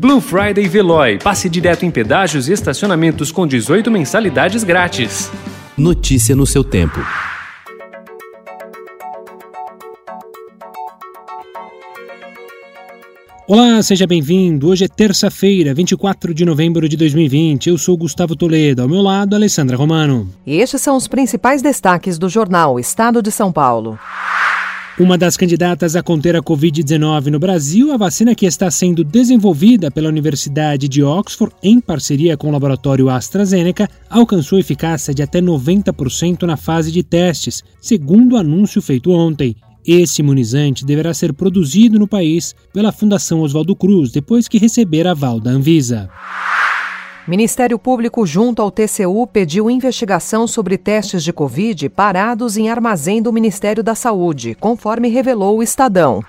Blue Friday Veloy. Passe direto em pedágios e estacionamentos com 18 mensalidades grátis. Notícia no seu tempo. Olá, seja bem-vindo. Hoje é terça-feira, 24 de novembro de 2020. Eu sou Gustavo Toledo, ao meu lado, Alessandra Romano. E estes são os principais destaques do jornal Estado de São Paulo. Uma das candidatas a conter a Covid-19 no Brasil, a vacina que está sendo desenvolvida pela Universidade de Oxford, em parceria com o laboratório AstraZeneca, alcançou eficácia de até 90% na fase de testes, segundo o anúncio feito ontem. Esse imunizante deverá ser produzido no país pela Fundação Oswaldo Cruz depois que receber aval da Anvisa. Ministério Público, junto ao TCU, pediu investigação sobre testes de Covid parados em armazém do Ministério da Saúde, conforme revelou o Estadão.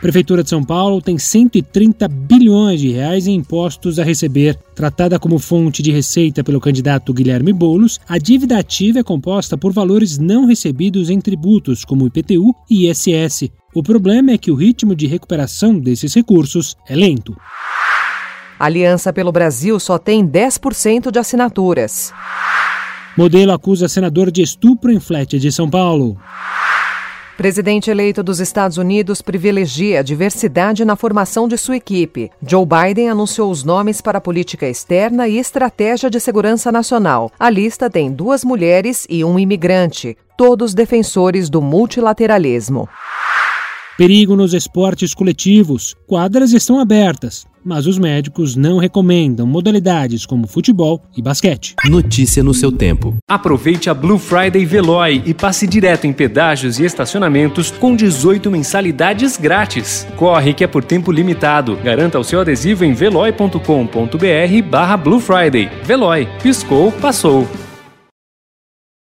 Prefeitura de São Paulo tem 130 bilhões de reais em impostos a receber. Tratada como fonte de receita pelo candidato Guilherme Boulos, a dívida ativa é composta por valores não recebidos em tributos como IPTU e ISS. O problema é que o ritmo de recuperação desses recursos é lento. Aliança pelo Brasil só tem 10% de assinaturas. Modelo acusa senador de estupro em flat de São Paulo. Presidente eleito dos Estados Unidos privilegia a diversidade na formação de sua equipe. Joe Biden anunciou os nomes para a política externa e estratégia de segurança nacional. A lista tem duas mulheres e um imigrante, todos defensores do multilateralismo. Perigo nos esportes coletivos. Quadras estão abertas, mas os médicos não recomendam modalidades como futebol e basquete. Notícia no seu tempo. Aproveite a Blue Friday Veloy e passe direto em pedágios e estacionamentos com 18 mensalidades grátis. Corre que é por tempo limitado. Garanta o seu adesivo em veloy.com.br barra Blue Friday. Veloy. Piscou, passou.